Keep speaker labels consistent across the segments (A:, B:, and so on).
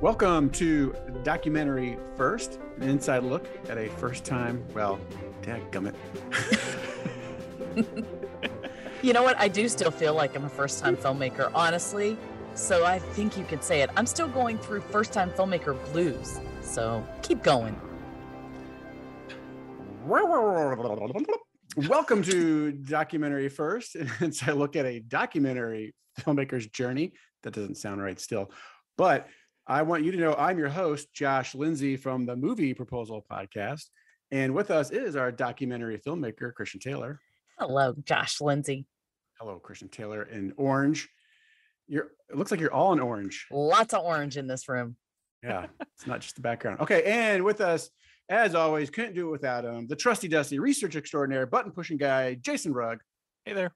A: Welcome to Documentary First, an inside look at a first time, well, dadgummit.
B: You know what? I do still feel like I'm a first time filmmaker, honestly. So I think you could say it. I'm still going through first time filmmaker blues. So keep going.
A: Welcome to Documentary First, an inside look at a documentary filmmaker's journey. That doesn't sound right still, but I want you to know I'm your host, Josh Lindsay from the Movie Proposal Podcast. And with us is our documentary filmmaker, Christian Taylor.
B: Hello, Josh Lindsay.
A: Hello, Christian Taylor in orange. You're it looks like you're all in orange.
B: Lots of orange in this room.
A: Yeah, it's not just the background. Okay, and with us, as always, couldn't do it without him, the trusty dusty research extraordinaire, button pushing guy, Jason Rugg.
C: Hey there.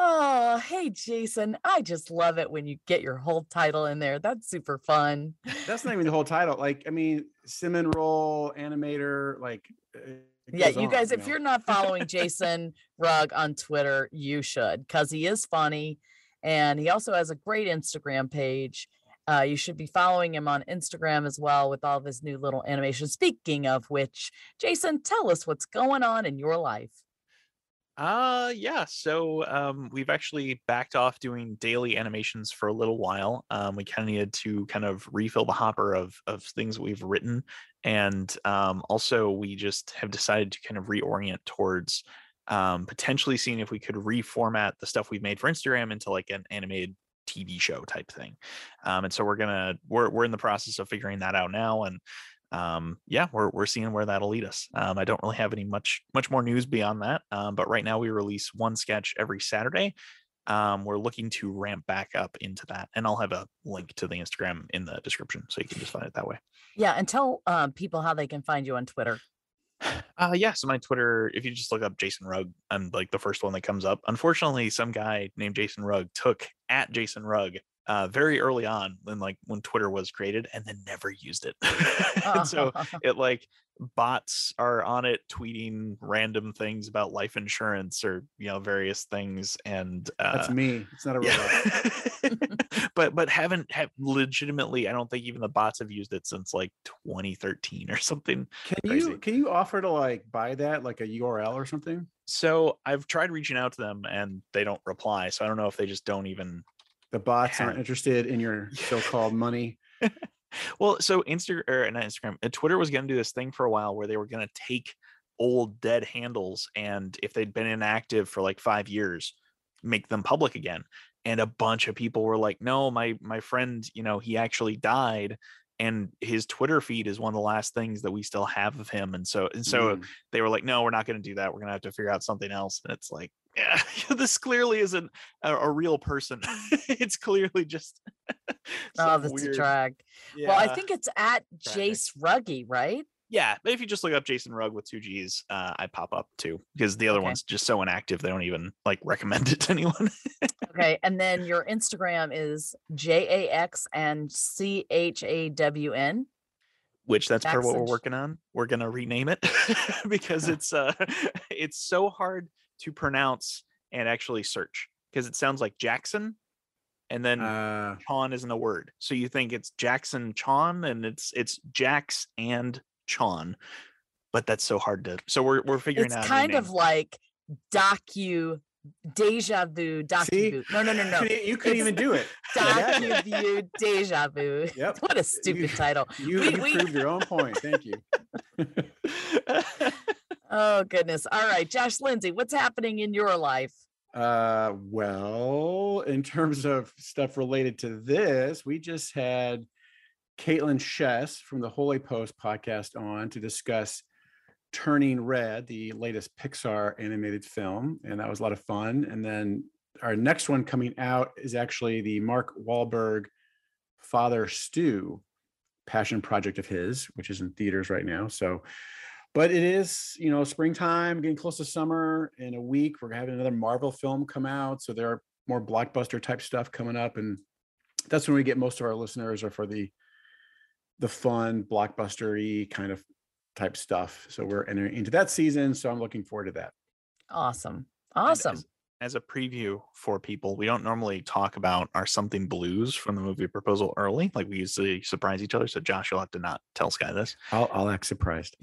B: Oh, hey, Jason. I just love it when you get your whole title in there. That's super fun.
A: That's not even the whole title. Like, I mean, Simon Roll, animator, like
B: Yeah, you
A: on,
B: guys, if
A: know.
B: you're not following Jason Rugg on Twitter, you should because he is funny and he also has a great Instagram page. Uh, you should be following him on Instagram as well with all of his new little animations. Speaking of which, Jason, tell us what's going on in your life.
C: Uh yeah, so um we've actually backed off doing daily animations for a little while. Um we kind of needed to kind of refill the hopper of of things we've written and um also we just have decided to kind of reorient towards um potentially seeing if we could reformat the stuff we've made for Instagram into like an animated TV show type thing. Um and so we're going to we're we're in the process of figuring that out now and um yeah we're, we're seeing where that'll lead us. Um i don't really have any much much more news beyond that um but right now we release one sketch every saturday. Um we're looking to ramp back up into that and i'll have a link to the instagram in the description so you can just find it that way.
B: Yeah, and tell uh, people how they can find you on Twitter.
C: uh yeah so my twitter if you just look up jason rugg i'm like the first one that comes up unfortunately some guy named jason rugg took at jason rugg uh, very early on when like when twitter was created and then never used it and so it like bots are on it tweeting random things about life insurance or you know various things and uh
A: That's me. It's not a robot.
C: yeah. but but haven't have legitimately i don't think even the bots have used it since like 2013 or something
A: Can
C: Crazy.
A: you can you offer to like buy that like a URL or something?
C: so i've tried reaching out to them and they don't reply so i don't know if they just don't even
A: The bots aren't interested in your so-called money.
C: well so insta or not instagram uh, twitter was going to do this thing for a while where they were going to take old dead handles and if they'd been inactive for like five years make them public again and a bunch of people were like no my my friend you know he actually died and his twitter feed is one of the last things that we still have of him and so and so
A: Mm.
C: they were like no we're not going to do that we're going to have to figure out something else and it's like yeah this clearly isn't a, a real person it's clearly just
B: oh, that's a
C: weird-
B: drag. Well, I think it's at
C: Tragic.
B: Jace Ruggy, right?
C: Yeah, but if you just look up Jason Rugg with two G's, uh, I pop up too because the other
B: Okay.
C: one's just so inactive they don't even like recommend it to anyone.
B: Okay, and then your Instagram is J A X and C H A W N.
C: Which that's part of what we're working on. We're gonna rename it because it's uh it's so hard to pronounce and actually search because it sounds like Jackson, and then
A: Uh,
C: Chon isn't a word, so you think it's Jackson Chon, and it's it's Jax and Chon, but that's so hard to. So we're we're figuring
B: It's
C: out. new
B: kind of like docu deja vu docu. No, no, no, no.
A: You couldn't even do it.
B: Docu vu deja vu.
A: Yep.
B: What a stupid title.
A: You,
B: We-
A: you
B: we-
A: proved your own point. Thank you.
B: Oh goodness. All right, Josh Lindsay, what's happening in your life?
A: Uh, well, in terms of stuff related to this, we just had Kaitlyn Schiess from the Holy Post podcast on to discuss Turning Red, the latest Pixar animated film, and that was a lot of fun. And then our next one coming out is actually the Mark Wahlberg Father Stu passion project of his, which is in theaters right now. So, but it is, you know, springtime, getting close to summer. In a week, we're having another Marvel film come out. So there are more blockbuster type stuff coming up. And that's when we get most of our listeners are for the the fun, blockbustery kind of type stuff. So we're entering into that season. So I'm looking forward to that.
B: Awesome. Awesome.
C: As, as a preview for people, we don't normally talk about our something blues from the movie proposal early. Like we usually surprise each other. So Josh, you'll have to not tell Sky this.
A: I'll, I'll act surprised.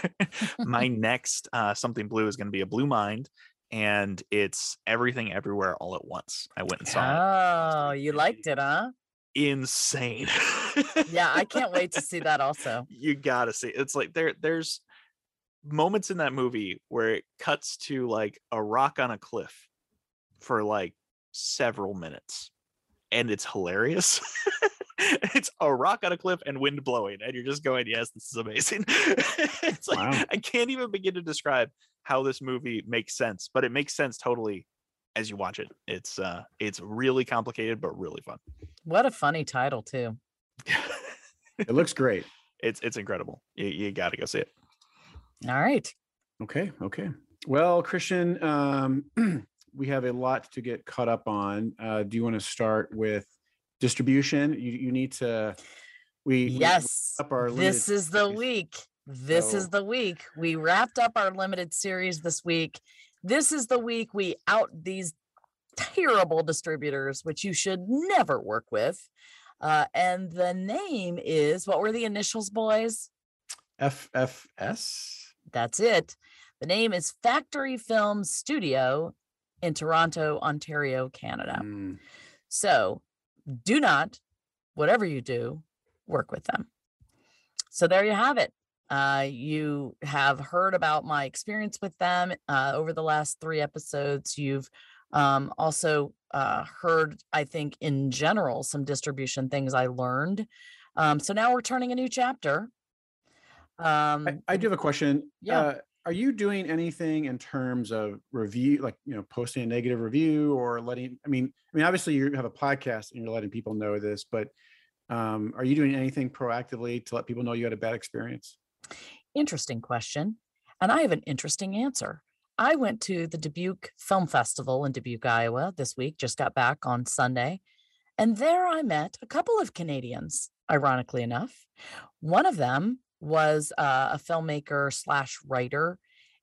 C: My next uh, something blue is going to be a blue mind, and it's everything everywhere all at once. I went and saw it.
B: Oh, you liked it, huh?
C: Insane.
B: Yeah, I can't wait to see that also.
C: you gotta see. It's like there, there's moments in that movie where it cuts to like a rock on a cliff for like several minutes and it's hilarious it's a rock on a cliff and wind blowing and you're just going yes this is amazing it's like
A: Wow.
C: i can't even begin to describe how this movie makes sense but it makes sense totally as you watch it it's uh it's really complicated but really fun
B: What a funny title, too.
A: It looks great.
C: it's it's incredible you, you gotta go see it
B: All right.
A: Okay. Okay. Well, Christian, um, we have a lot to get caught up on. Uh, do you want to start with distribution? You, you need to. We we- we
B: Yes.
A: up our
B: This
A: limited
B: is the
A: series.
B: week. This is the week. We wrapped up our limited series this week. This is the week we out these terrible distributors, which you should never work with. Uh, and the name is what were the initials, boys?
A: FFS.
B: That's it. The name is Factory Film Studio in Toronto, Ontario, Canada.
A: Mm,
B: So do not, whatever you do, work with them. So there you have it. Uh, you have heard about my experience with them uh, over the last three episodes. You've um, also uh, heard, I think, in general, some distribution things I learned. Um, so now we're turning a new chapter. Um,
A: I, I do have a question.
B: Yeah.
A: Uh, are you doing anything in terms of review, like you know, posting a negative review or letting? I mean, I mean, obviously you have a podcast and you're letting people know this, but um, are you doing anything proactively to let people know you had a bad experience?
B: Interesting question. And I have an interesting answer. I went to the Dubuque Film Festival in Dubuque, Iowa this week, just got back on Sunday. And there I met a couple of Canadians, ironically enough. One of them was uh, a filmmaker slash writer,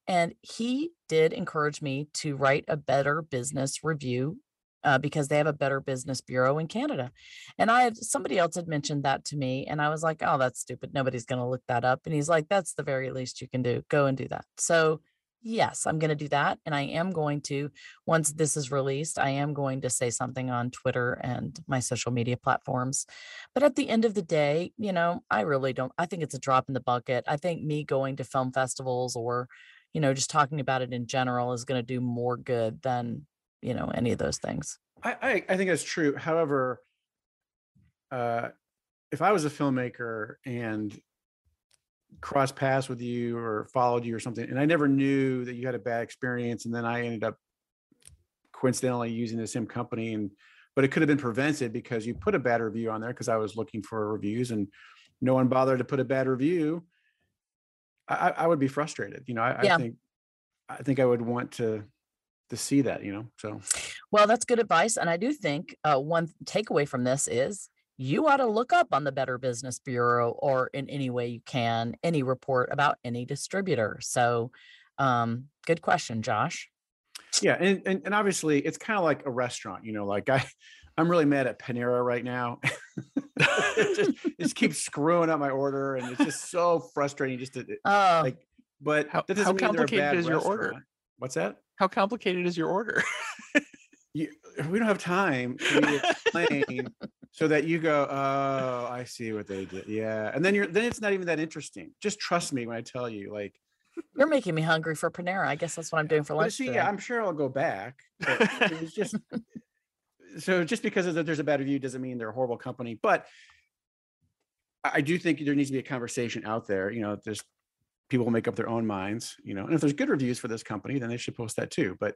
B: and he did encourage me to write a better business review uh, because they have a better business bureau in Canada. And I had somebody else had mentioned that to me, and I was like, "Oh, that's stupid. Nobody's going to look that up." And he's like, "That's the very least you can do. Go and do that." So, yes, I'm going to do that, and I am going to once this is released, I am going to say something on Twitter and my social media platforms. But at the end of the day, you know, I really don't. I think it's a drop in the bucket. I think me going to film festivals or, you know, just talking about it in general is going to do more good than you know any of those things.
A: I, I, I think that's true. However, uh, if I was a filmmaker and crossed paths with you or followed you or something, and I never knew that you had a bad experience, and then I ended up coincidentally using the same company, and but it could have been prevented because you put a bad review on there because I was looking for reviews and no one bothered to put a bad review. I, I I would be frustrated. You know, I,
B: Yeah.
A: I think I think I would want to to see that. You know, so.
B: Well, that's good advice. And I do think uh, one takeaway from this is you ought to look up on the Better Business Bureau or in any way you can any report about any distributor. So, um, good question, Josh.
A: yeah and, and and obviously it's kind of like a restaurant you know like i i'm really mad at panera right now it, just, it just keeps screwing up my order and it's just so frustrating just to
B: Oh,
A: like but
C: How-
A: that doesn't
C: how
A: mean they're a
C: complicated
A: bad
C: is your order?
A: what's that
C: how complicated is your order
A: you, we don't have time to explain so that you go oh i see what they did yeah and then you're then it's not even that interesting just trust me when i tell you like
B: you're making me hungry for Panera. I guess that's what I'm doing for lunch.
A: see, yeah, I'm sure I'll go back. but it was just so just because of that there's a bad review doesn't mean they're a horrible company. But I I do think there needs to be a conversation out there. You know, there's people will make up their own minds. You know, and if there's good reviews for this company, then they should post that too. But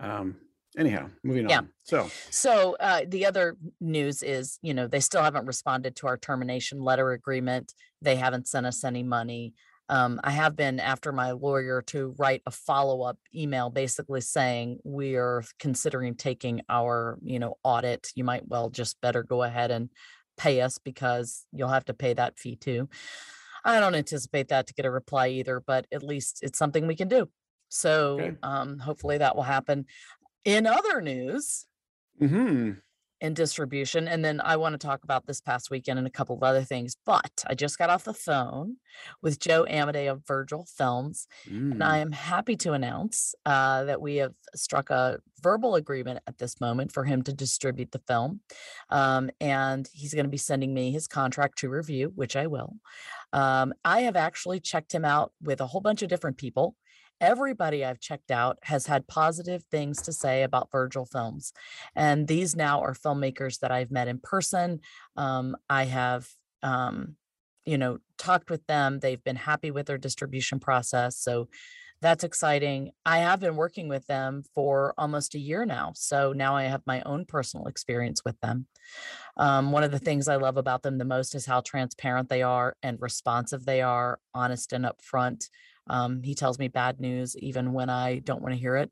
A: um, anyhow, moving
B: Yeah.
A: on. So
B: So uh, the other news is, you know, they still haven't responded to our termination letter agreement. They haven't sent us any money. Um, I have been after my lawyer to write a follow up email, basically saying we are considering taking our, you know, audit. You might well just better go ahead and pay us because you'll have to pay that fee too. I don't anticipate that to get a reply either, but at least it's something we can do. So
A: Okay.
B: um, hopefully that will happen In other news,
A: hmm
B: in distribution. And then I want to talk about this past weekend and a couple of other things. But I just got off the phone with Joe Amodei of Virgil Films, and I
A: Mm.
B: am happy to announce uh, that we have struck a verbal agreement at this moment for him to distribute the film. Um, and he's going to be sending me his contract to review, which I will. Um, I have actually checked him out with a whole bunch of different people. Everybody I've checked out has had positive things to say about Virgil Films. And these now are filmmakers that I've met in person. Um, I have, um, you know, talked with them. They've been happy with their distribution process. So that's exciting. I have been working with them for almost a year now. So now I have my own personal experience with them. Um, one of the things I love about them the most is how transparent they are and responsive they are, honest and upfront. Um, he tells me bad news even when I don't want to hear it.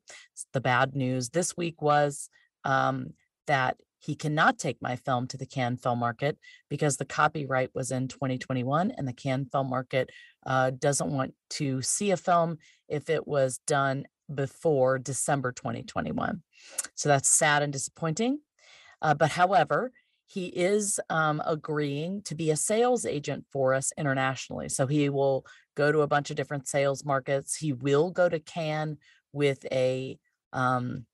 B: The bad news this week was um, that he cannot take my film to the Cannes Film Market because the copyright was in 2021 and the Cannes Film Market uh, doesn't want to see a film if it was done before December 2021. So that's sad and disappointing. Uh, but however, he is um, agreeing to be a sales agent for us internationally. So he will go to a bunch of different sales markets. He will go to Cannes with a um,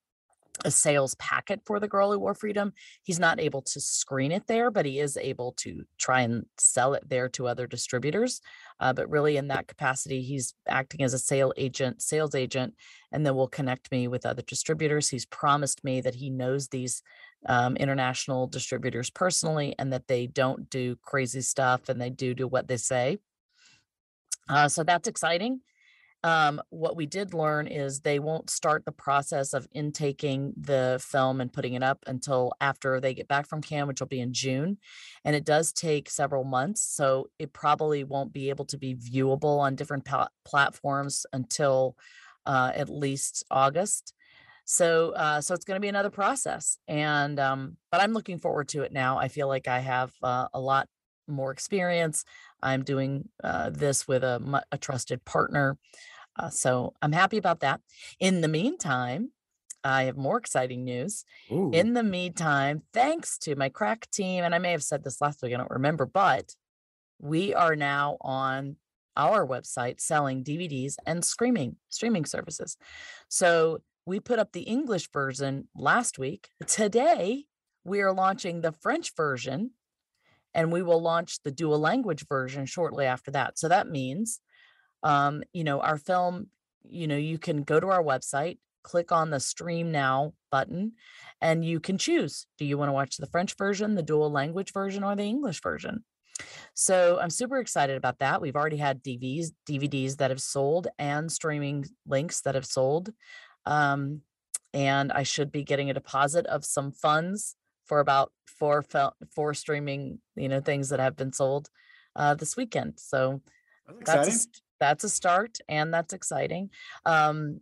B: a sales packet for the girl who wore freedom. He's not able to screen it there but he is able to try and sell it there to other distributors uh, but really in that capacity he's acting as a sale agent sales agent and then will connect me with other distributors. He's promised me that he knows these um, international distributors personally and that they don't do crazy stuff and they do do what they say uh, so that's exciting um, what we did learn is they won't start the process of intaking the film and putting it up until after they get back from Cannes, which will be in June. And it does take several months. So it probably won't be able to be viewable on different pa- platforms until uh, at least August. So, uh, so it's going to be another process, and um, but I'm looking forward to it now. I feel like I have uh, a lot more experience. I'm doing uh, this with a, a trusted partner, uh, so I'm happy about that. In the meantime, I have more exciting news.
A: Ooh.
B: In the meantime, thanks to my crack team, and I may have said this last week, I don't remember, but we are now on our website selling DVDs and streaming streaming services. So we put up the English version last week. Today we are launching the French version and we will launch the dual language version shortly after that. So that means um, you know, our film, you know, you can go to our website, click on the stream now button, and you can choose. Do you want to watch the French version, the dual language version, or the English version? So I'm super excited about that. We've already had DVDs, DVDs that have sold and streaming links that have sold. Um, and I should be getting a deposit of some funds for about four four streaming, you know, things that have been sold uh, this weekend. So
A: That's
B: that's a, that's a start and that's exciting um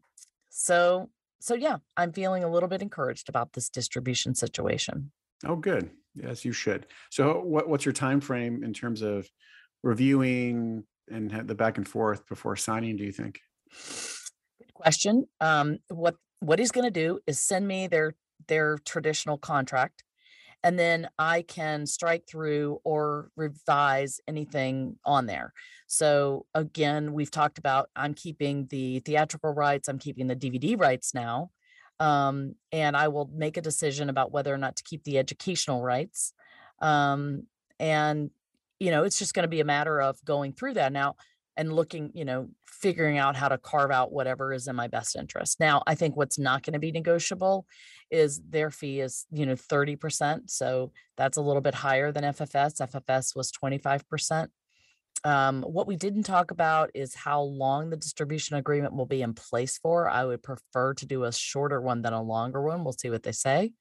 B: so so yeah i'm feeling a little bit encouraged about this distribution situation
A: Oh, good. Yes, you should. So, what, what's your time frame in terms of reviewing and the back and forth before signing? Do you think?
B: good question um what what he's going to do is send me their their traditional contract and then i can strike through or revise anything on there. So again we've talked about i'm keeping the theatrical rights i'm keeping the dvd rights now um, and i will make a decision about whether or not to keep the educational rights um, and you know it's just going to be a matter of going through that. Now and looking you know figuring out how to carve out whatever is in my best interest. Now i think what's not going to be negotiable is their fee is you know 30% so that's a little bit higher than ffs ffs was 25% um, what we didn't talk about is how long the distribution agreement will be in place for. I would prefer to do a shorter one than a longer one. We'll see what they say.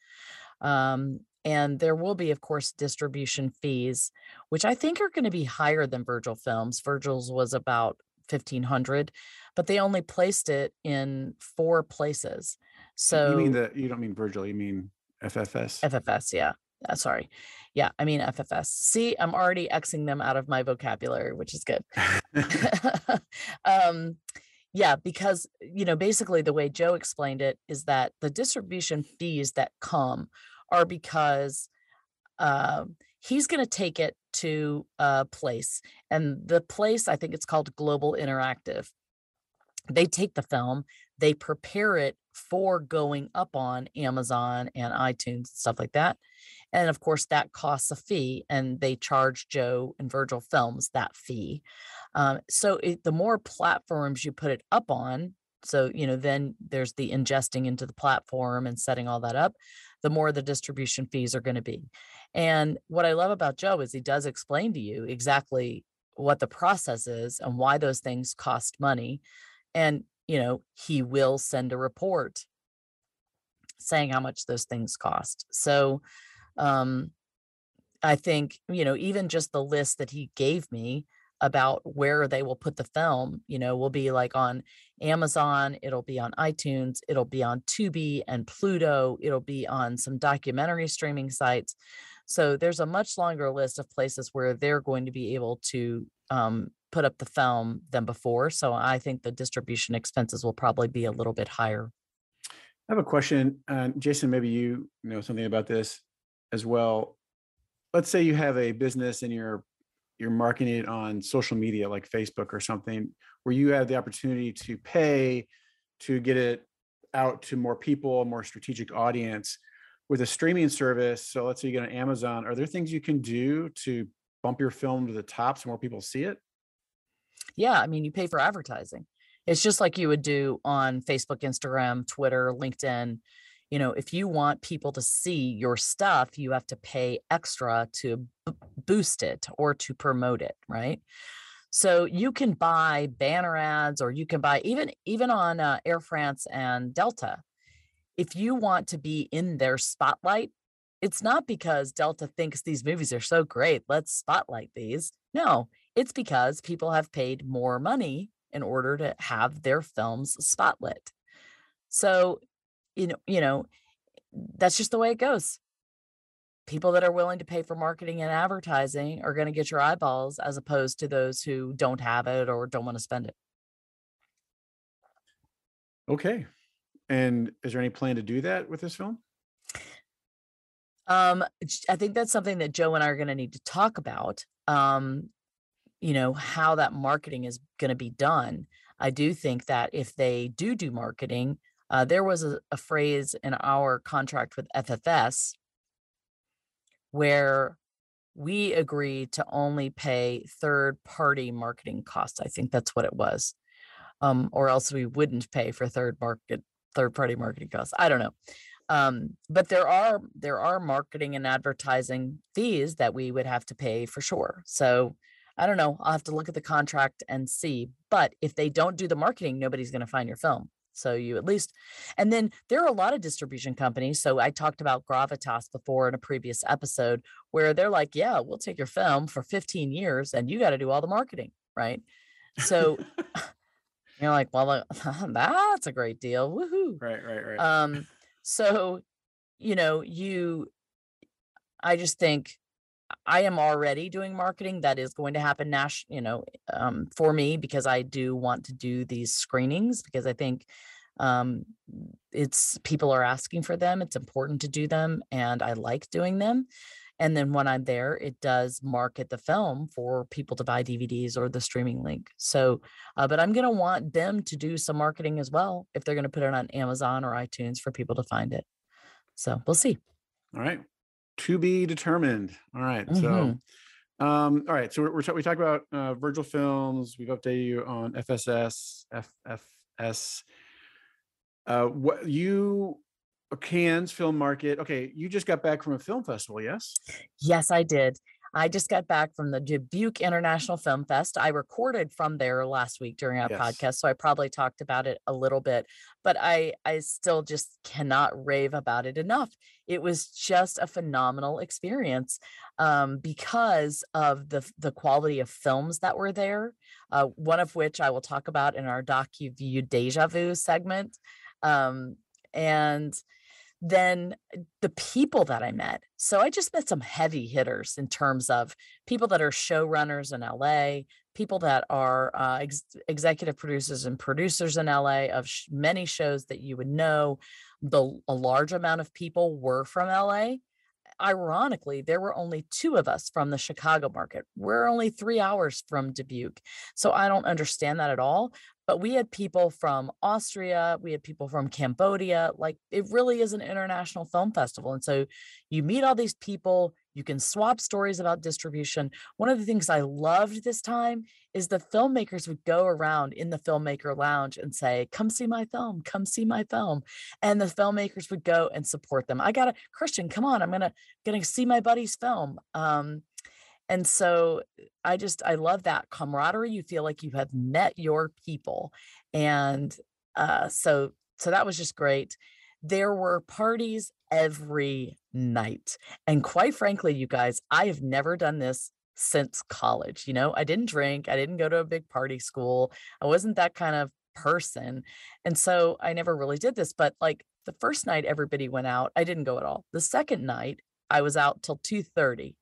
B: Um, and there will be of course distribution fees which i think are going to be higher than virgil films. Virgil's was about 1500 but they only placed it in four places. So
A: you mean the you don't mean Virgil, you mean FFS.
B: ffs yeah. Uh, sorry. Yeah i mean ffs see i'm already xing them out of my vocabulary which is good. Um yeah, because you know, basically the way Joe explained it is that the distribution fees that come are because um, he's going to take it to a place, and the place I think it's called Global Interactive. They take the film, they prepare it for going up on Amazon and iTunes and stuff like that. And of course, that costs a fee, and they charge Joe and Virgil Films that fee. Um, so it, the more platforms you put it up on, so you know, then there's the ingesting into the platform and setting all that up, the more the distribution fees are going to be. And what I love about Joe is he does explain to you exactly what the process is and why those things cost money. And you know, he will send a report saying how much those things cost. So um I think, you know, even just the list that he gave me about where they will put the film, you know, will be like on Amazon, it'll be on iTunes, it'll be on Tubi and Pluto, it'll be on some documentary streaming sites. So there's a much longer list of places where they're going to be able to um, put up the film than before. So I think the distribution expenses will probably be a little bit higher.
A: I have a question, uh, Jason. Maybe you know something about this as well. Let's say you have a business and you're you're marketing it on social media like Facebook or something, where you have the opportunity to pay to get it out to more people, a more strategic audience with a streaming service. So let's say you get on Amazon. Are there things you can do to bump your film to the top so more people see it?
B: Yeah, I mean, you pay for advertising. It's just like you would do on Facebook, Instagram, Twitter, LinkedIn. You know, if you want people to see your stuff, you have to pay extra to b- boost it or to promote it, right? So you can buy banner ads or you can buy even even on uh, Air France and Delta. If you want to be in their spotlight, it's not because Delta thinks these movies are so great, let's spotlight these. No, it's because people have paid more money in order to have their films spotlit. So, you know, you know, that's just the way it goes. People that are willing to pay for marketing and advertising are going to get your eyeballs as opposed to those who don't have it or don't want to spend it.
A: Okay. And is there any plan to do that with this film?
B: Um, I think that's something that Joe and I are going to need to talk about. Um, you know how that marketing is going to be done i do think that if they do do marketing uh, there was a, a phrase in our contract with ffs where we agreed to only pay third party marketing costs i think that's what it was um, or else we wouldn't pay for third market third party marketing costs i don't know um, but there are there are marketing and advertising fees that we would have to pay for sure so I don't know. I'll have to look at the contract and see. But if they don't do the marketing, nobody's going to find your film. So you at least, and then there are a lot of distribution companies. So I talked about Gravitas before in a previous episode where they're like, yeah, we'll take your film for 15 years and you got to do all the marketing. Right. So you're like, well, that's a great deal. Woohoo.
A: Right, right, right.
B: Um, so, you know, you, I just think I am already doing marketing that is going to happen Nash, you know, um, for me because I do want to do these screenings because I think um, it's people are asking for them. It's important to do them, and I like doing them. And then when I'm there, it does market the film for people to buy DVDs or the streaming link. So, uh, but I'm going to want them to do some marketing as well if they're going to put it on Amazon or iTunes for people to find it. So we'll see.
A: All right to be determined. All right.
B: Mhm.
A: So, um, all right. So we're, we're ta- we talked about uh, Virgil Films. We've updated you on FSS, FFS. Uh, what you Cannes Film Market? Okay, you just got back from a film festival, yes?
B: Yes, I did. I just got back from the Dubuque International Film Fest. I recorded from there last week during our
A: Yes.
B: podcast, so I probably talked about it a little bit, but I I still just cannot rave about it enough. It was just a phenomenal experience um, because of the the quality of films that were there. Uh, one of which I will talk about in our docu view deja vu segment, um, and then the people that I met. So I just met some heavy hitters in terms of people that are showrunners in LA, people that are uh, ex- executive producers and producers in LA of sh- many shows that you would know. The a large amount of people were from LA. Ironically, there were only two of us from the Chicago market. We're only three hours from Dubuque. So I don't understand that at all but we had people from Austria, we had people from Cambodia. Like it really is an international film festival. And so you meet all these people, you can swap stories about distribution. One of the things I loved this time is the filmmakers would go around in the filmmaker lounge and say, Come see my film, come see my film. And the filmmakers would go and support them. I got a Christian, come on, I'm gonna gonna see my buddy's film. Um, and so I just I love that camaraderie. You feel like you have met your people. And uh so so that was just great. There were parties every night. And quite frankly, you guys, I have never done this since college. You know, I didn't drink, I didn't go to a big party school. I wasn't that kind of person. And so I never really did this, but like the first night everybody went out, I didn't go at all. The second night, I was out till 2:30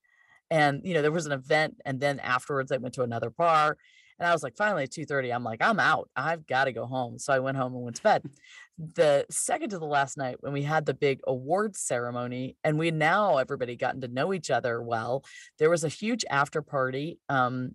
B: and you know there was an event and then afterwards i went to another bar and i was like finally at 2.30 i'm like i'm out i've got to go home so i went home and went to bed the second to the last night when we had the big awards ceremony and we now everybody gotten to know each other well there was a huge after party um,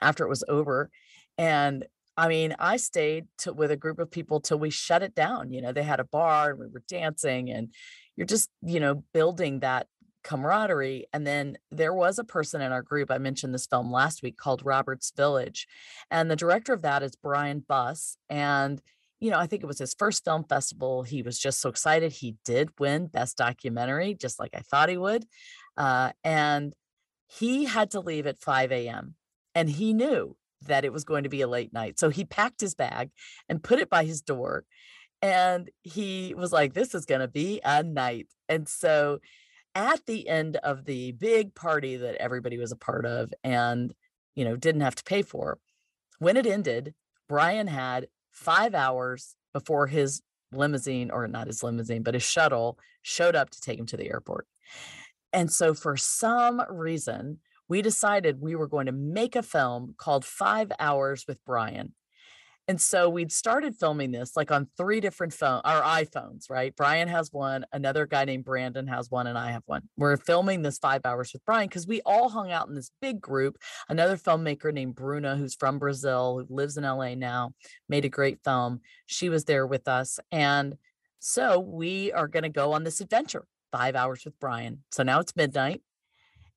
B: after it was over and I mean, I stayed to, with a group of people till we shut it down. You know, they had a bar and we were dancing, and you're just, you know, building that camaraderie. And then there was a person in our group, I mentioned this film last week called Robert's Village. And the director of that is Brian Buss. And you know, I think it was his first film festival. He was just so excited. He did win Best Documentary, just like I thought he would. Uh, and he had to leave at 5 a.m. And he knew that it was going to be a late night. So he packed his bag and put it by his door. And he was like, this is going to be a night. And so at the end of the big party that everybody was a part of and you know didn't have to pay for when it ended brian had five hours before his limousine or not his limousine but his shuttle showed up to take him to the airport. And so for some reason we decided we were going to make a film called five hours with brian and so we'd started filming this like on three different phone our iPhones, right? Brian has one, another guy named Brandon has one, and I have one. We're filming this five hours with Brian because we all hung out in this big group. Another filmmaker named Bruna, who's from Brazil, who lives in LA now, made a great film. She was there with us. And so we are going to go on this adventure, five hours with Brian. So now it's midnight.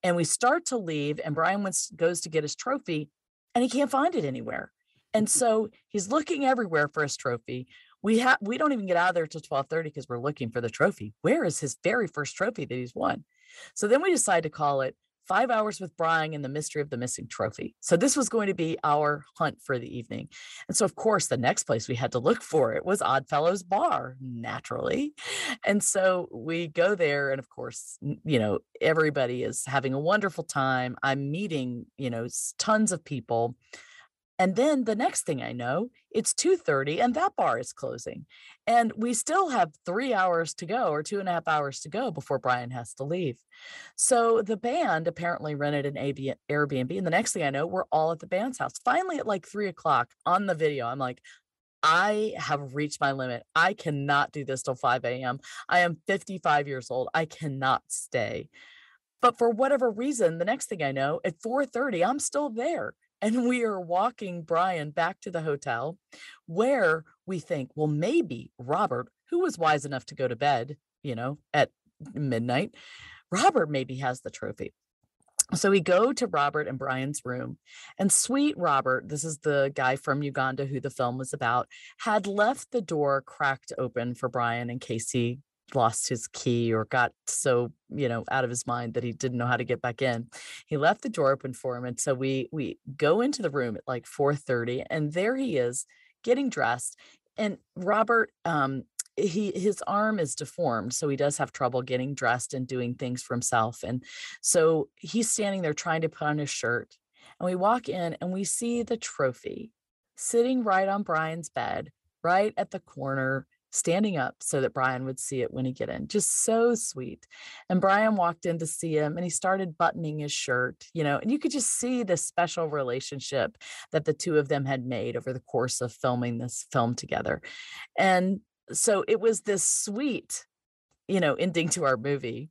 B: And we start to leave, and Brian wants, goes to get his trophy, and he can't find it anywhere. And so he's looking everywhere for his trophy. We have we don't even get out of there till 12:30 because we're looking for the trophy. Where is his very first trophy that he's won? So then we decide to call it Five Hours with Brian and the Mystery of the Missing Trophy. So this was going to be our hunt for the evening. And so of course the next place we had to look for it was Oddfellows Bar, naturally. And so we go there and of course, you know, everybody is having a wonderful time. I'm meeting, you know, tons of people and then the next thing I know, it's 2:30 and that bar is closing. And we still have three hours to go or two and a half hours to go before Brian has to leave. So the band apparently rented an Airbnb. And the next thing I know, we're all at the band's house. Finally, at like three o'clock on the video, I'm like, I have reached my limit. I cannot do this till 5 a.m. I am 55 years old. I cannot stay. But for whatever reason, the next thing I know, at 4:30, I'm still there and we are walking Brian back to the hotel where we think, well, maybe Robert, who was wise enough to go to bed, you know, at midnight, Robert maybe has the trophy. So we go to Robert and Brian's room, and sweet Robert, this is the guy from Uganda who the film was about, had left the door cracked open for Brian in case he lost his key or got so you know out of his mind that he didn't know how to get back in. He left the door open for him and so we we go into the room at like 4:30 and there he is getting dressed and robert um he his arm is deformed so he does have trouble getting dressed and doing things for himself and so he's standing there trying to put on his shirt and we walk in and we see the trophy sitting right on Brian's bed right at the corner standing up so that Brian would see it when he get in. Just so sweet. And Brian walked in to see him and he started buttoning his shirt, you know, and you could just see the special relationship that the two of them had made over the course of filming this film together. And so it was this sweet, you know, ending to our movie.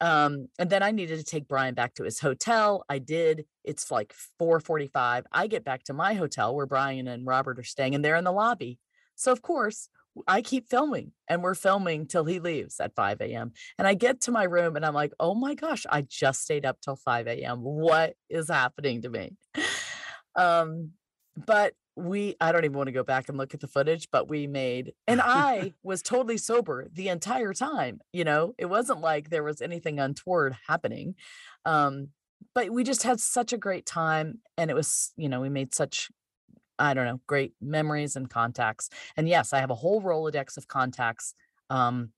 B: Um, and then I needed to take Brian back to his hotel. I did. It's like 4:45. I get back to my hotel where Brian and Robert are staying, and they're in the lobby. So of course, I keep filming and we're filming till he leaves at 5 a.m. And I get to my room and I'm like, oh my gosh, I just stayed up till 5 a.m. What is happening to me? Um, but we, I don't even want to go back and look at the footage, but we made, and I was totally sober the entire time. You know, it wasn't like there was anything untoward happening. Um, but we just had such a great time and it was, you know, we made such I don't know, great memories and contacts. And yes, I have a whole Rolodex of contacts um,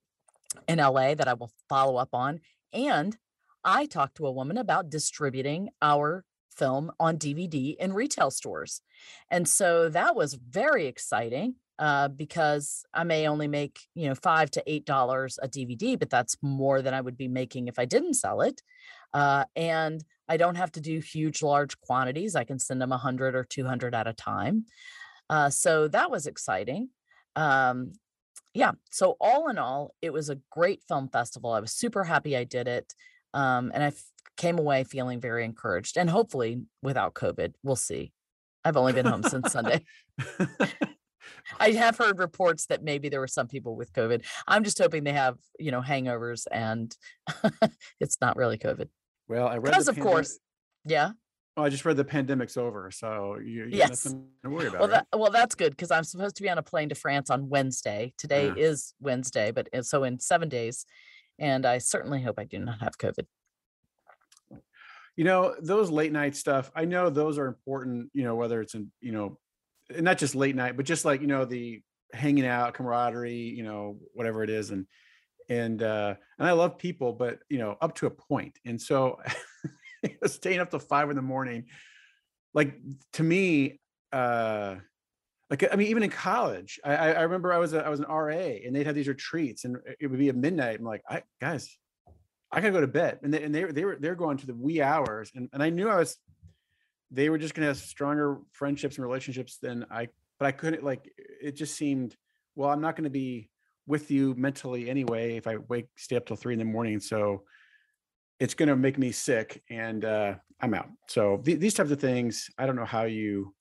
B: in LA that I will follow up on. And I talked to a woman about distributing our film on DVD in retail stores. And so that was very exciting. Uh, because I may only make you know five to eight dollars a DVD, but that's more than I would be making if I didn't sell it. Uh, and I don't have to do huge, large quantities. I can send them 100 or 200 at a time. Uh, so that was exciting. Um, yeah. So, all in all, it was a great film festival. I was super happy I did it. Um, and I f- came away feeling very encouraged and hopefully without COVID. We'll see. I've only been home since Sunday. I have heard reports that maybe there were some people with COVID. I'm just hoping they have, you know, hangovers and it's not really COVID.
A: Well, I read
B: Because of
A: pandemic-
B: course. Yeah.
A: Oh, I just read the pandemic's over, so you, you
B: Yes.
A: nothing to worry about.
B: Well,
A: right?
B: that, well, that's good because I'm supposed to be on a plane to France on Wednesday. Today
A: Yeah.
B: is Wednesday, but so in seven days, and I certainly hope I do not have COVID.
A: you know those late night stuff i know those are important you know whether it's in you know and not just late night but just like you know the hanging out camaraderie you know whatever it is and and uh and i love people but you know up to a point and so staying up till five in the morning like to me uh like i mean even in college i i remember i was a, i was an ra and they'd have these retreats and it would be at midnight i'm like i guys I gotta go to bed. And they, and they, they were, they're going to the wee hours. And, and I knew I was, they were just to have stronger friendships and relationships than I, but I couldn't like, it just seemed, well, I'm not to be with you mentally anyway, if I wake, stay up till three in the morning. So it's going to make me sick and uh, I'm out. So th- these types of things, I don't know how you,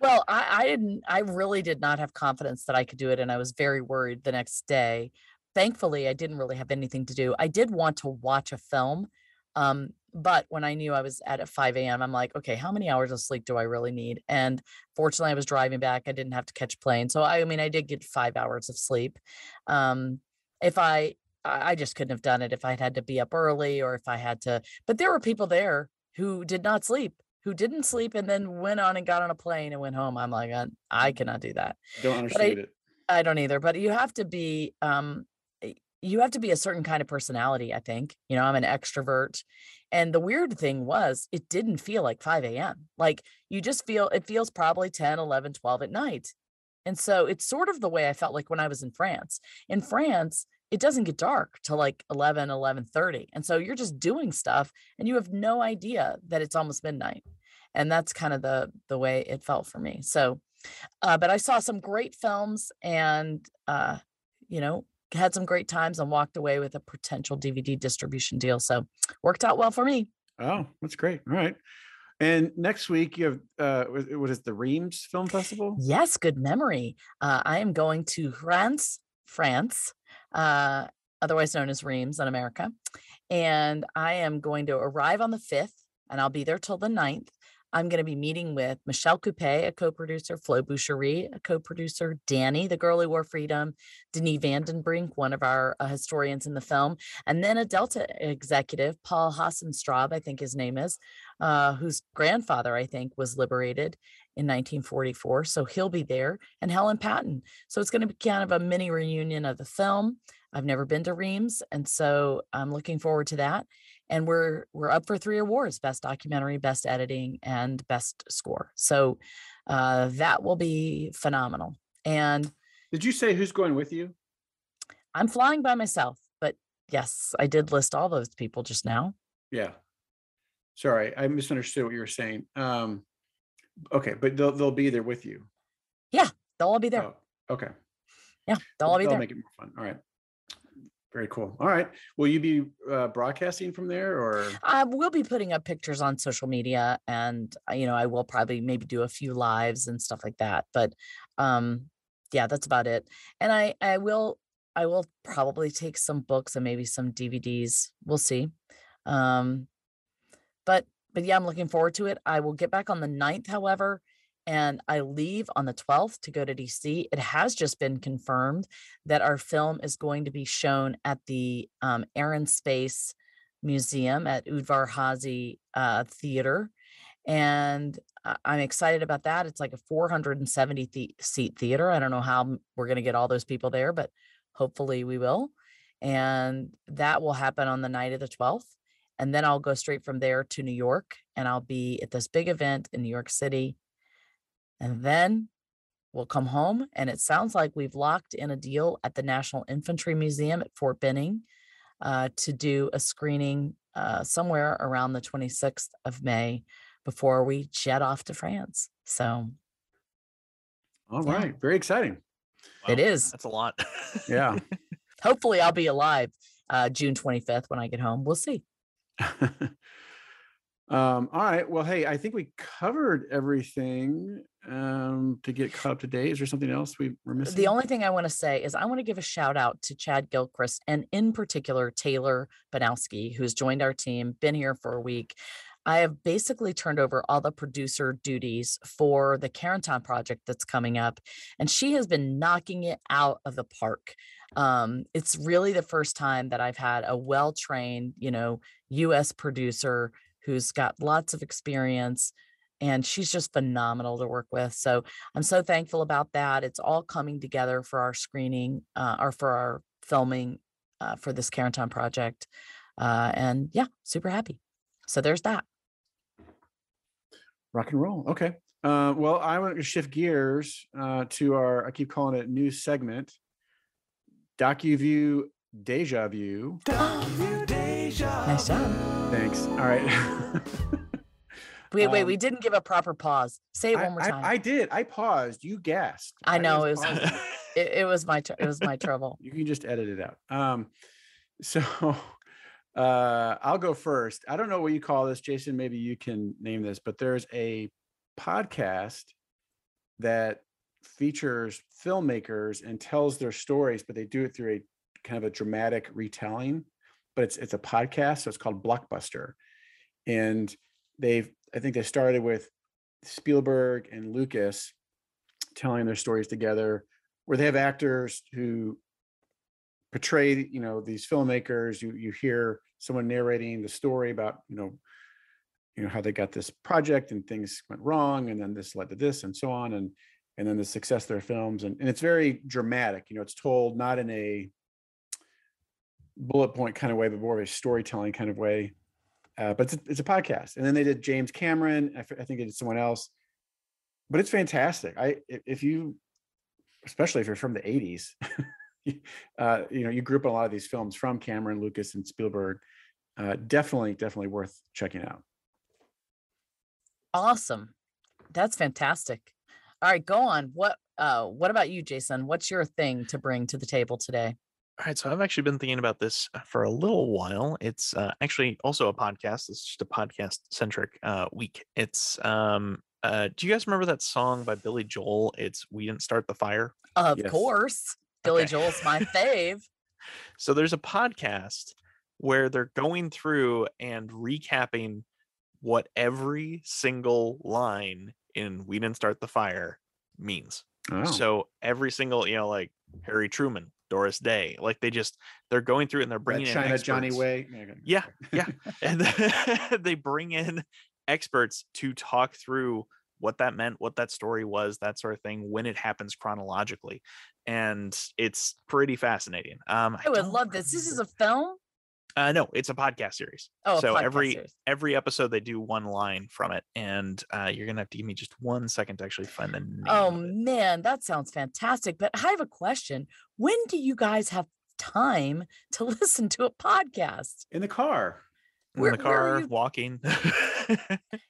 B: Well, I, I didn't, I really did not have confidence that I could do it. And I was very worried the next day. Thankfully, I didn't really have anything to do. I did want to watch a film. Um, but when I knew I was at at 5 a.m., I'm like, okay, how many hours of sleep do I really need? And fortunately, I was driving back. I didn't have to catch plane. So I, I mean, I did get five hours of sleep. Um, if I, I I just couldn't have done it if I'd had to be up early or if I had to, but there were people there who did not sleep who didn't sleep and then went on and got on a plane and went home. I'm like, I, I cannot do that.
A: don't understand it.
B: I don't either. But you have to be, um, you have to be a certain kind of personality. I think. You know, I'm an extrovert, and the weird thing was, it didn't feel like 5 a.m. Like you just feel it feels probably 10, 11, 12 at night. And so it's sort of the way I felt like when I was in France. In France, it doesn't get dark till like 11, 11:30. And so you're just doing stuff and you have no idea that it's almost midnight. And that's kind of the the way it felt for me. So uh, but I saw some great films and uh, you know, had some great times and walked away with a potential DVD distribution deal. So worked out well for me.
A: Oh, that's great. All right. And next week you have, uh, what is the Reims Film Festival?
B: Yes, good memory. Uh, I am going to France, France, uh, otherwise known as Reims in America. And I am going to arrive on the 5th and I'll be there till the 9th. I'm going to be meeting with Michelle Coupé, a co-producer, Flo Boucherie, a co-producer, Danny, the girl who wore freedom, Denis Vandenbrink, one of our uh, historians in the film, and then a Delta executive, Paul Hassenstraub, I think his name is, uh, whose grandfather, I think, was liberated in 1944. So he'll be there, and Helen Patton. So it's going to be kind of a mini reunion of the film. I've never been to Reims, and so I'm looking forward to that. And we're we're up for three awards: best documentary, best editing, and best score. So uh, that will be phenomenal. And
A: Did you say who's going with you?
B: I'm flying by myself, but yes, I did list all those people just now.
A: Yeah. Sorry, I misunderstood what you were saying. Um, okay, but they'll they'll be there with you.
B: Yeah, they'll all be there.
A: Oh, okay.
B: Yeah, they'll all be
A: That'll
B: there.
A: make it more fun. All right. Very cool. All right. Will you be uh, broadcasting from there or?
B: Uh, we'll be putting up pictures on social media, and uh, you know, I will probably maybe do a few lives and stuff like that. But um, yeah, that's about it. And I, I will, I will probably take some books and maybe some DVDs. We'll see. Um, but but yeah, I'm looking forward to it. I will get back on the 9th, however, and I leave on the 12th to go to DC. It has just been confirmed that our film is going to be shown at the um, Air Space Museum at Udvar Hazy uh, Theater. And I'm excited about that. It's like a 470-seat theater. I don't know how we're going to get all those people there, but hopefully we will. And that will happen on the night of the 12th. And then I'll go straight from there to New York and I'll be at this big event in New York City. And then we'll come home. And it sounds like we've locked in a deal at the National Infantry Museum at Fort Benning uh, to do a screening uh, somewhere around the 26th of May before we jet off to France. So
A: All
B: Yeah.
A: right. Very exciting.
B: It
C: Wow,
B: is.
C: That's a lot.
A: Yeah.
B: hopefully I'll be alive uh, June 25th when I get home. We'll see.
A: um, all right. Well, hey, I think we covered everything um, to get caught up to date. Is there something else we were missing?
B: The only thing I want to say is I want to give a shout out to Chad Gilchrist and in particular Taylor Banowski, who's joined our team, been here for a week. I have basically turned over all the producer duties for the Carentan project that's coming up, and she has been knocking it out of the park. Um, it's really the first time that I've had a well trained, you know, US producer who's got lots of experience and she's just phenomenal to work with. So I'm so thankful about that. It's all coming together for our screening uh, or for our filming uh, for this Carentan project. Uh, and yeah, super happy. So there's that.
A: Rock and roll. Okay. Uh, well, I want to shift gears uh, to our, I keep calling it new segment, DocuView Deja Vu.
B: nice job.
A: Thanks. All right.
B: Wait, wait,
A: Um,
B: we didn't give a proper pause. Say it
A: I,
B: one more time.
A: I did. I paused. You gasped.
B: I know, it was- it, it was my it was my trouble.
A: you can just edit it out. Um, so uh, I'll go first. I don't know what you call this, Jason. Maybe you can name this, but there's a podcast that features filmmakers and tells their stories, but they do it through a kind of a dramatic retelling. But it's it's a podcast, so it's called Blockbuster, and they've I think they started with Spielberg and Lucas telling their stories together, where they have actors who portray you know these filmmakers. You you hear someone narrating the story about you know you know how they got this project and things went wrong and then this led to this and so on and and then the success of their films. And, and it's very dramatic you know it's told not in a bullet point kind of way but more of a storytelling kind of way uh, but it's a, it's a podcast and then they did james cameron I, f- I think they did someone else but it's fantastic i if you especially if you're from the 80s uh, you know, you grew up a lot of these films from Cameron, Lucas, and Spielberg. Uh, definitely, definitely worth checking out.
B: Awesome. That's fantastic. All right, go on. What uh what about you, Jason? What's your thing to bring to the table today?
C: All right, so I've actually been thinking about this uh, for a little while. It's uh, actually also a podcast. It's just a podcast centric uh, week. It's um, uh, do you guys remember that song by Billy Joel? It's "We Didn't Start the Fire."
B: Of
A: Yes.
B: course. Billy
C: Okay.
B: Joel's my fave.
C: So there's a podcast where they're going through and recapping what every single line in "We Didn't Start the Fire" means.
A: Oh,
C: So every single, you know, like Harry Truman, Doris Day, like they just they're going through it and they're
A: that
C: bringing in
A: China Johnny. Way. Yeah,
C: Yeah, yeah. and then they bring in experts to talk through what that meant, what that story was, that sort of thing, when it happens chronologically, and it's pretty fascinating. Um,
B: I would
C: don't
B: love this. This is a film.
C: Uh, no, it's a podcast series.
B: Oh,
C: so every
B: series.
C: every episode they do one line from it, and uh, you're gonna have to give me just one second to actually find the name.
B: Oh man, that sounds fantastic. But I have a question. When do you guys have time to listen to a podcast?
A: In the car.
C: in
B: where-
C: the car
B: you-
C: walking.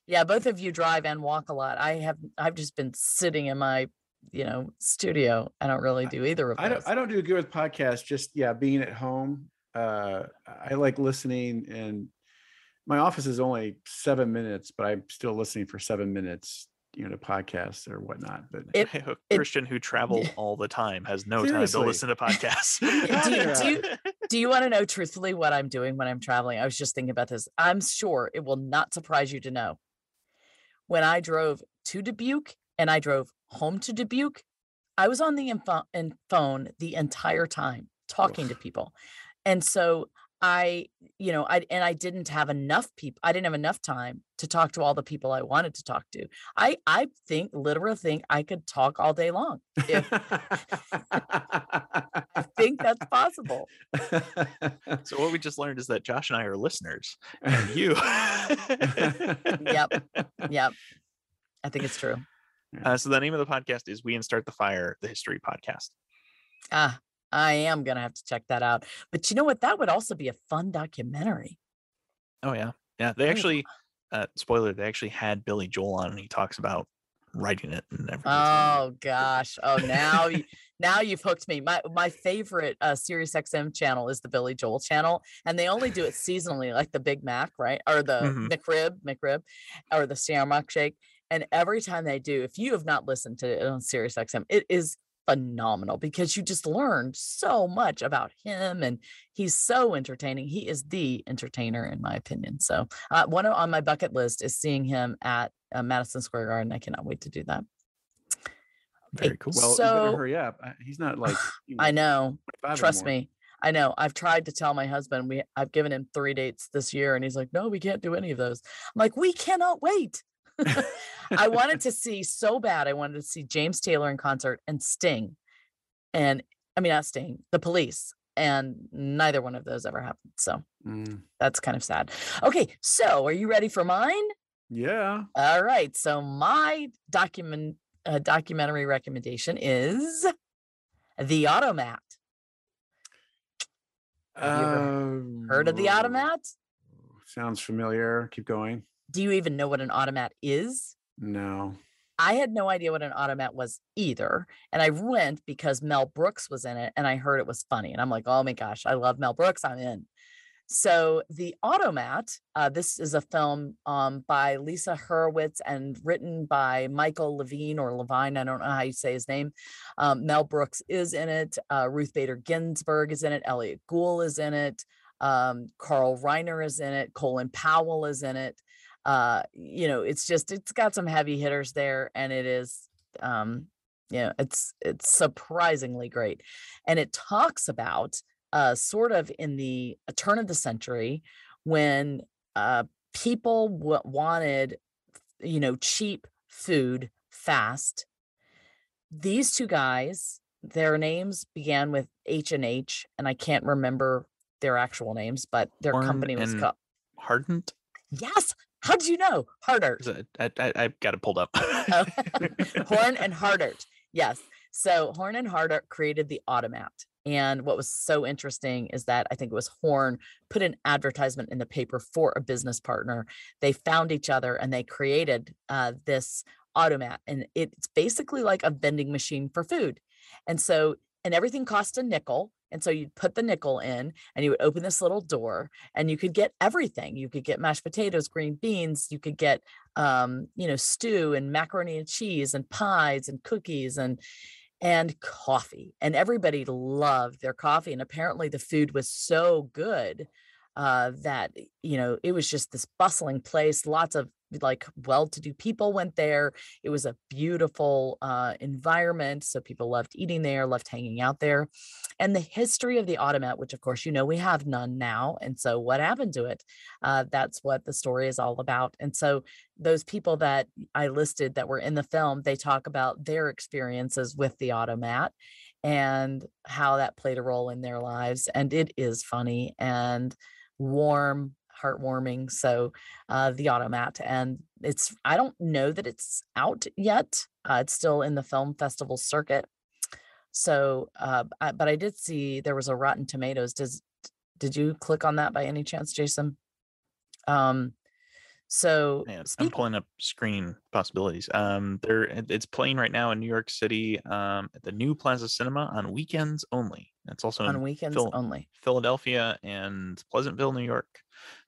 B: Yeah, both of you drive and walk a lot. I have I've just been sitting in my, you know, studio. I don't really do either of
A: I
B: those.
A: don't I don't do good with podcasts, just yeah, being at home. Uh I like listening and my office is only seven minutes, but I'm still listening for seven minutes, you know, podcasts or whatnot. But
B: It-
C: a
B: it-
C: Christian who travels all the time has no time to listen to podcasts.
B: do you- do you- do you want to know truthfully what I'm doing when I'm traveling? I was just thinking about this. I'm sure it will not surprise you to know. When I drove to Dubuque and I drove home to Dubuque, I was on the info- in phone the entire time talking to people. And so I, you know, I and I didn't have enough people. I didn't have enough time to talk to all the people I wanted to talk to. I I think literally think I could talk all day long. If I think that's possible.
C: so what we just learned is that Josh and I are listeners, and you.
B: Yep. Yep. I think it's true.
C: Uh, so the name of the podcast is "We Didn't Start the Fire: The History Podcast."
B: Ah, I am gonna have to check that out. But you know what? That would also be a fun documentary.
C: Oh yeah, yeah. They actually, uh, spoiler, they actually had Billy Joel on, and he talks about writing it and everything.
B: Oh gosh. Oh now you now you've hooked me. My my favorite uh Sirius XM channel is the Billy Joel channel. And they only do it seasonally, like the Big Mac, right? Or the
C: Mhm.
B: McRib, McRib, or the Shamrock Shake. And every time they do, if you have not listened to it on Sirius XM, it is phenomenal because you just learned so much about him and he's so entertaining. He is the entertainer in my opinion. So uh, one on my bucket list is seeing him at uh, Madison Square Garden. I cannot wait to do that.
C: Very cool.
A: well, you better hurry up. He's not like you
B: I know. Trust
A: anymore.
B: me. I know. I've tried to tell my husband we I've given him three dates this year and he's like, "No, we can't do any of those." I'm like, "We cannot wait." I wanted to see so bad. I wanted to see James Taylor in concert and Sting. And I mean not Sting, the police. And neither one of those ever happened. So
A: Mm,
B: that's kind of sad. Okay, so are you ready for mine?
A: yeah.
B: All right. So my document uh, documentary recommendation is The Automat. Have you ever Heard of the
A: Uh,
B: Automat?
A: Sounds familiar. Keep going.
B: Do you even know what an automat is?
A: No.
B: I had no idea what an automat was either. And I went because Mel Brooks was in it and I heard it was funny. And I'm like, oh my gosh, I love Mel Brooks. I'm in. So, The Automat, uh, this is a film um, by Lisa Hurwitz and written by Michael Levine or Levine. I don't know how you say his name. Um, Mel Brooks is in it. Uh, Ruth Bader Ginsburg is in it. Elliott Gould is in it. Um, Carl Reiner is in it. Colin Powell is in it. Uh, you know, it's just, it's got some heavy hitters there and it is, um, you know, it's, it's surprisingly great. And it talks about uh, sort of in the uh, turn of the century when uh, people w- wanted, you know, cheap food fast. These two guys, their names began with H and H, and I can't remember their actual names, but their
C: Horn
B: company was called.
C: Hardart.
B: Yes. How did you know?
C: It- I, I, I've got it pulled up.
B: Oh, Horn and Hardart. Yes. So Horn and Hardart created the automat. And what was so interesting is that I think it was Horn put an advertisement in the paper for a business partner. They found each other and they created uh, this automat. And it's basically like a vending machine for food. And so, and everything cost a nickel. And so you'd put the nickel in and you would open this little door and you could get everything. You could get mashed potatoes, green beans, you could get um, you know, stew and macaroni and cheese and pies and cookies and and coffee. And everybody loved their coffee. And apparently the food was so good uh, that you know it was just this bustling place. Lots of like well-to-do people went there. It was a beautiful uh, environment, so people loved eating there, loved hanging out there. And the history of the automat, which of course you know we have none now, and so what happened to it? Uh, that's what the story is all about. And so those people that I listed that were in the film, they talk about their experiences with the automat and how that played a role in their lives. And it is funny. And warm, heartwarming. So uh, the automat, and it's I don't know that it's out yet. Uh, it's still in the film festival circuit. So, uh, I, but I did see there was a Rotten Tomatoes. Does did you click on that by any chance, Jason? Um, so
C: Man, I'm pulling up screen possibilities. Um, there it's playing right now in New York City um, at the New Plaza Cinema on weekends only. It's also
B: on
C: in
B: weekends
C: Phil-
B: only.
C: Philadelphia and Pleasantville, New York.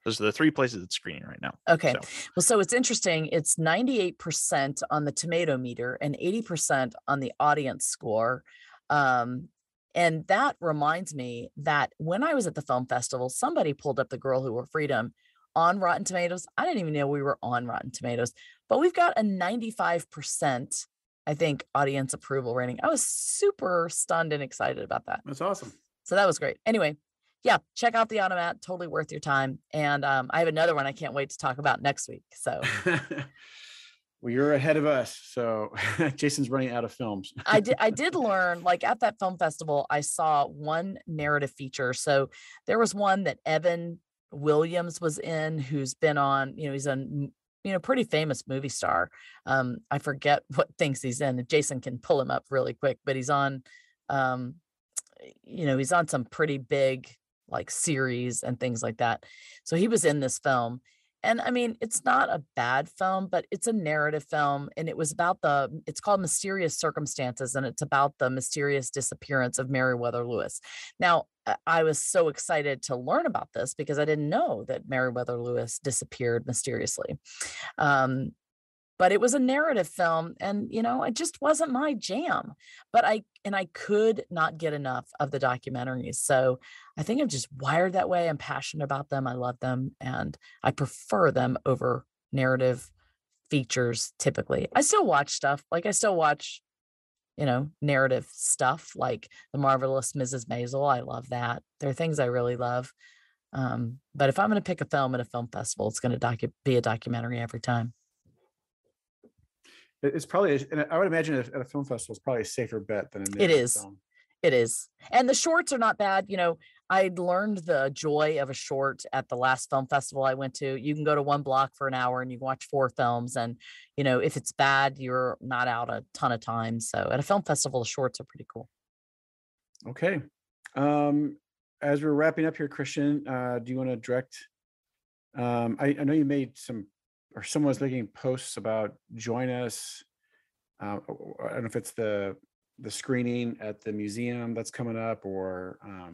C: Those are the three places it's screening right now.
B: Okay.
C: So,
B: Well, so it's interesting. It's 98% on the tomato meter and 80% on the audience score. Um, and that reminds me that when I was at the film festival, somebody pulled up the Girl Who Wore Freedom on Rotten Tomatoes. I didn't even know we were on Rotten Tomatoes, but we've got a 95%, I think, audience approval rating. I was super stunned and excited about that.
A: That's awesome.
B: So that was great. Anyway, yeah, check out the automat. Totally worth your time. And um, I have another one I can't wait to talk about next week. So
A: well, you're ahead of us. So Jason's running out of films.
B: I did I did learn like at that film festival, I saw one narrative feature. So there was one that Evan Williams was in, who's been on, you know, he's a m- you know pretty famous movie star. Um, I forget what things he's in. Jason can pull him up really quick, but he's on um, you know, he's on some pretty big like series and things like that. So he was in this film. And I mean, it's not a bad film, but it's a narrative film. And it was about the, it's called Mysterious Circumstances, and it's about the mysterious disappearance of Meriwether Lewis. Now, I- was so excited to learn about this because I didn't know that Meriwether Lewis disappeared mysteriously. Um, but it was a narrative film and you know it just wasn't my jam but i and i could not get enough of the documentaries so i think i'm just wired that way i'm passionate about them i love them and i prefer them over narrative features typically. I still watch stuff like i still watch you know narrative stuff like the marvelous mrs maisel i love that there are things i really love um, but if i'm going to pick a film at a film festival it's going to docu- be a documentary every time
A: It's probably, and I would imagine at a film festival, it's probably a safer bet than a
B: It is.
A: film.
B: It is. And the shorts are not bad. You know, I learned the joy of a short at the last film festival I went to. You can go to one block for an hour and you can watch four films. And, you know, if it's bad, you're not out a ton of time. So at a film festival, the shorts are pretty cool.
A: Okay. Um, as we're wrapping up here, Christian, uh, do you want to direct? Um, I, I know you made some, or someone was making posts about join us. Uh, I don't know if it's the the screening at the museum that's coming up, or um,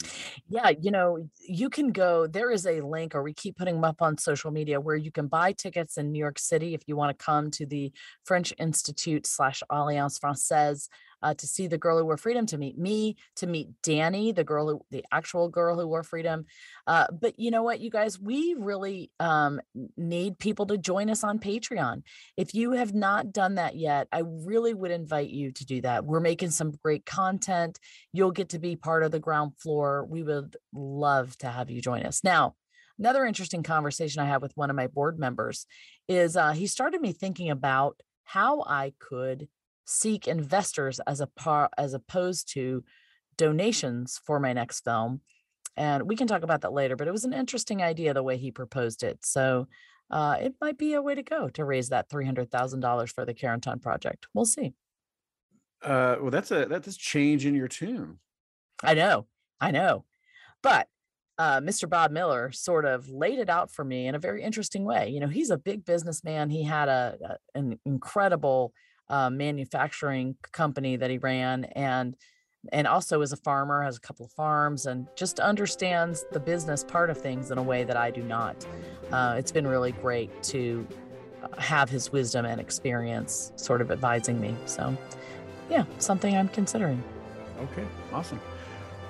B: Yeah, you know, you can go. There is a link, or we keep putting them up on social media where you can buy tickets in New York City if you want to come to the French Institute slash Alliance Francaise uh, to see the girl who wore freedom, to meet me, to meet Danny, the girl who, the actual girl who wore freedom. Uh, but you know what, you guys, we really um, need people to join us on Patreon. If you have not done that yet, I really would invite you to do that. We're making some great content you'll get to be part of the ground floor. We would love to have you join us. Now, another interesting conversation I had with one of my board members is uh, he started me thinking about how I could seek investors as a par as opposed to donations for my next film. And we can talk about that later, but it was an interesting idea the way he proposed it. So uh, it might be a way to go to raise that $300,000 for the Carentan project. We'll see.
A: uh, well, that's a that's a change in your tune.
B: I know, I know. But uh, Mr. Bob Miller sort of laid it out for me in a very interesting way. You know, he's a big businessman. He had a, a- an incredible uh, manufacturing company that he ran, and and also is a farmer, has a couple of farms, and just understands the business part of things in a way that I do not. Uh, it's been really great to uh, have his wisdom and experience sort of advising me. So, yeah, something I'm considering.
A: Okay, awesome.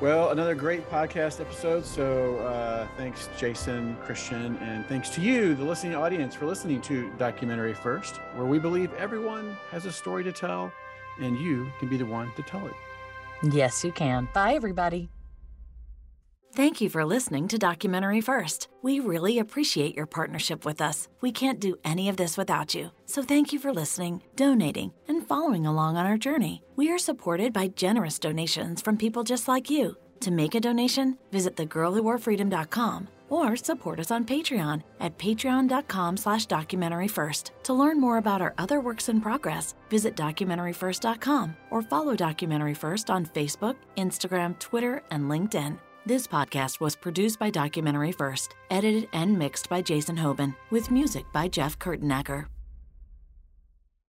A: Well, another great podcast episode. So uh, thanks, Jason, Christian, and thanks to you, the listening audience, for listening to Documentary First, where we believe everyone has a story to tell, and you can be the one to tell it.
B: Yes, you can. Bye, everybody.
D: Thank you for listening to Documentary First. We really appreciate your partnership with us. We can't do any of this without you. So thank you for listening, donating, and following along on our journey. We are supported by generous donations from people just like you. To make a donation, visit thegirlwhoworefreedom.com
B: or support us on Patreon at patreon.com slash documentary first. To learn more about our other works in progress, visit documentaryfirst.com or follow Documentary First on Facebook, Instagram, Twitter, and LinkedIn. This podcast was produced by Documentary First, edited and mixed by Jason Hoban, with music by Jeff Kurtenacker.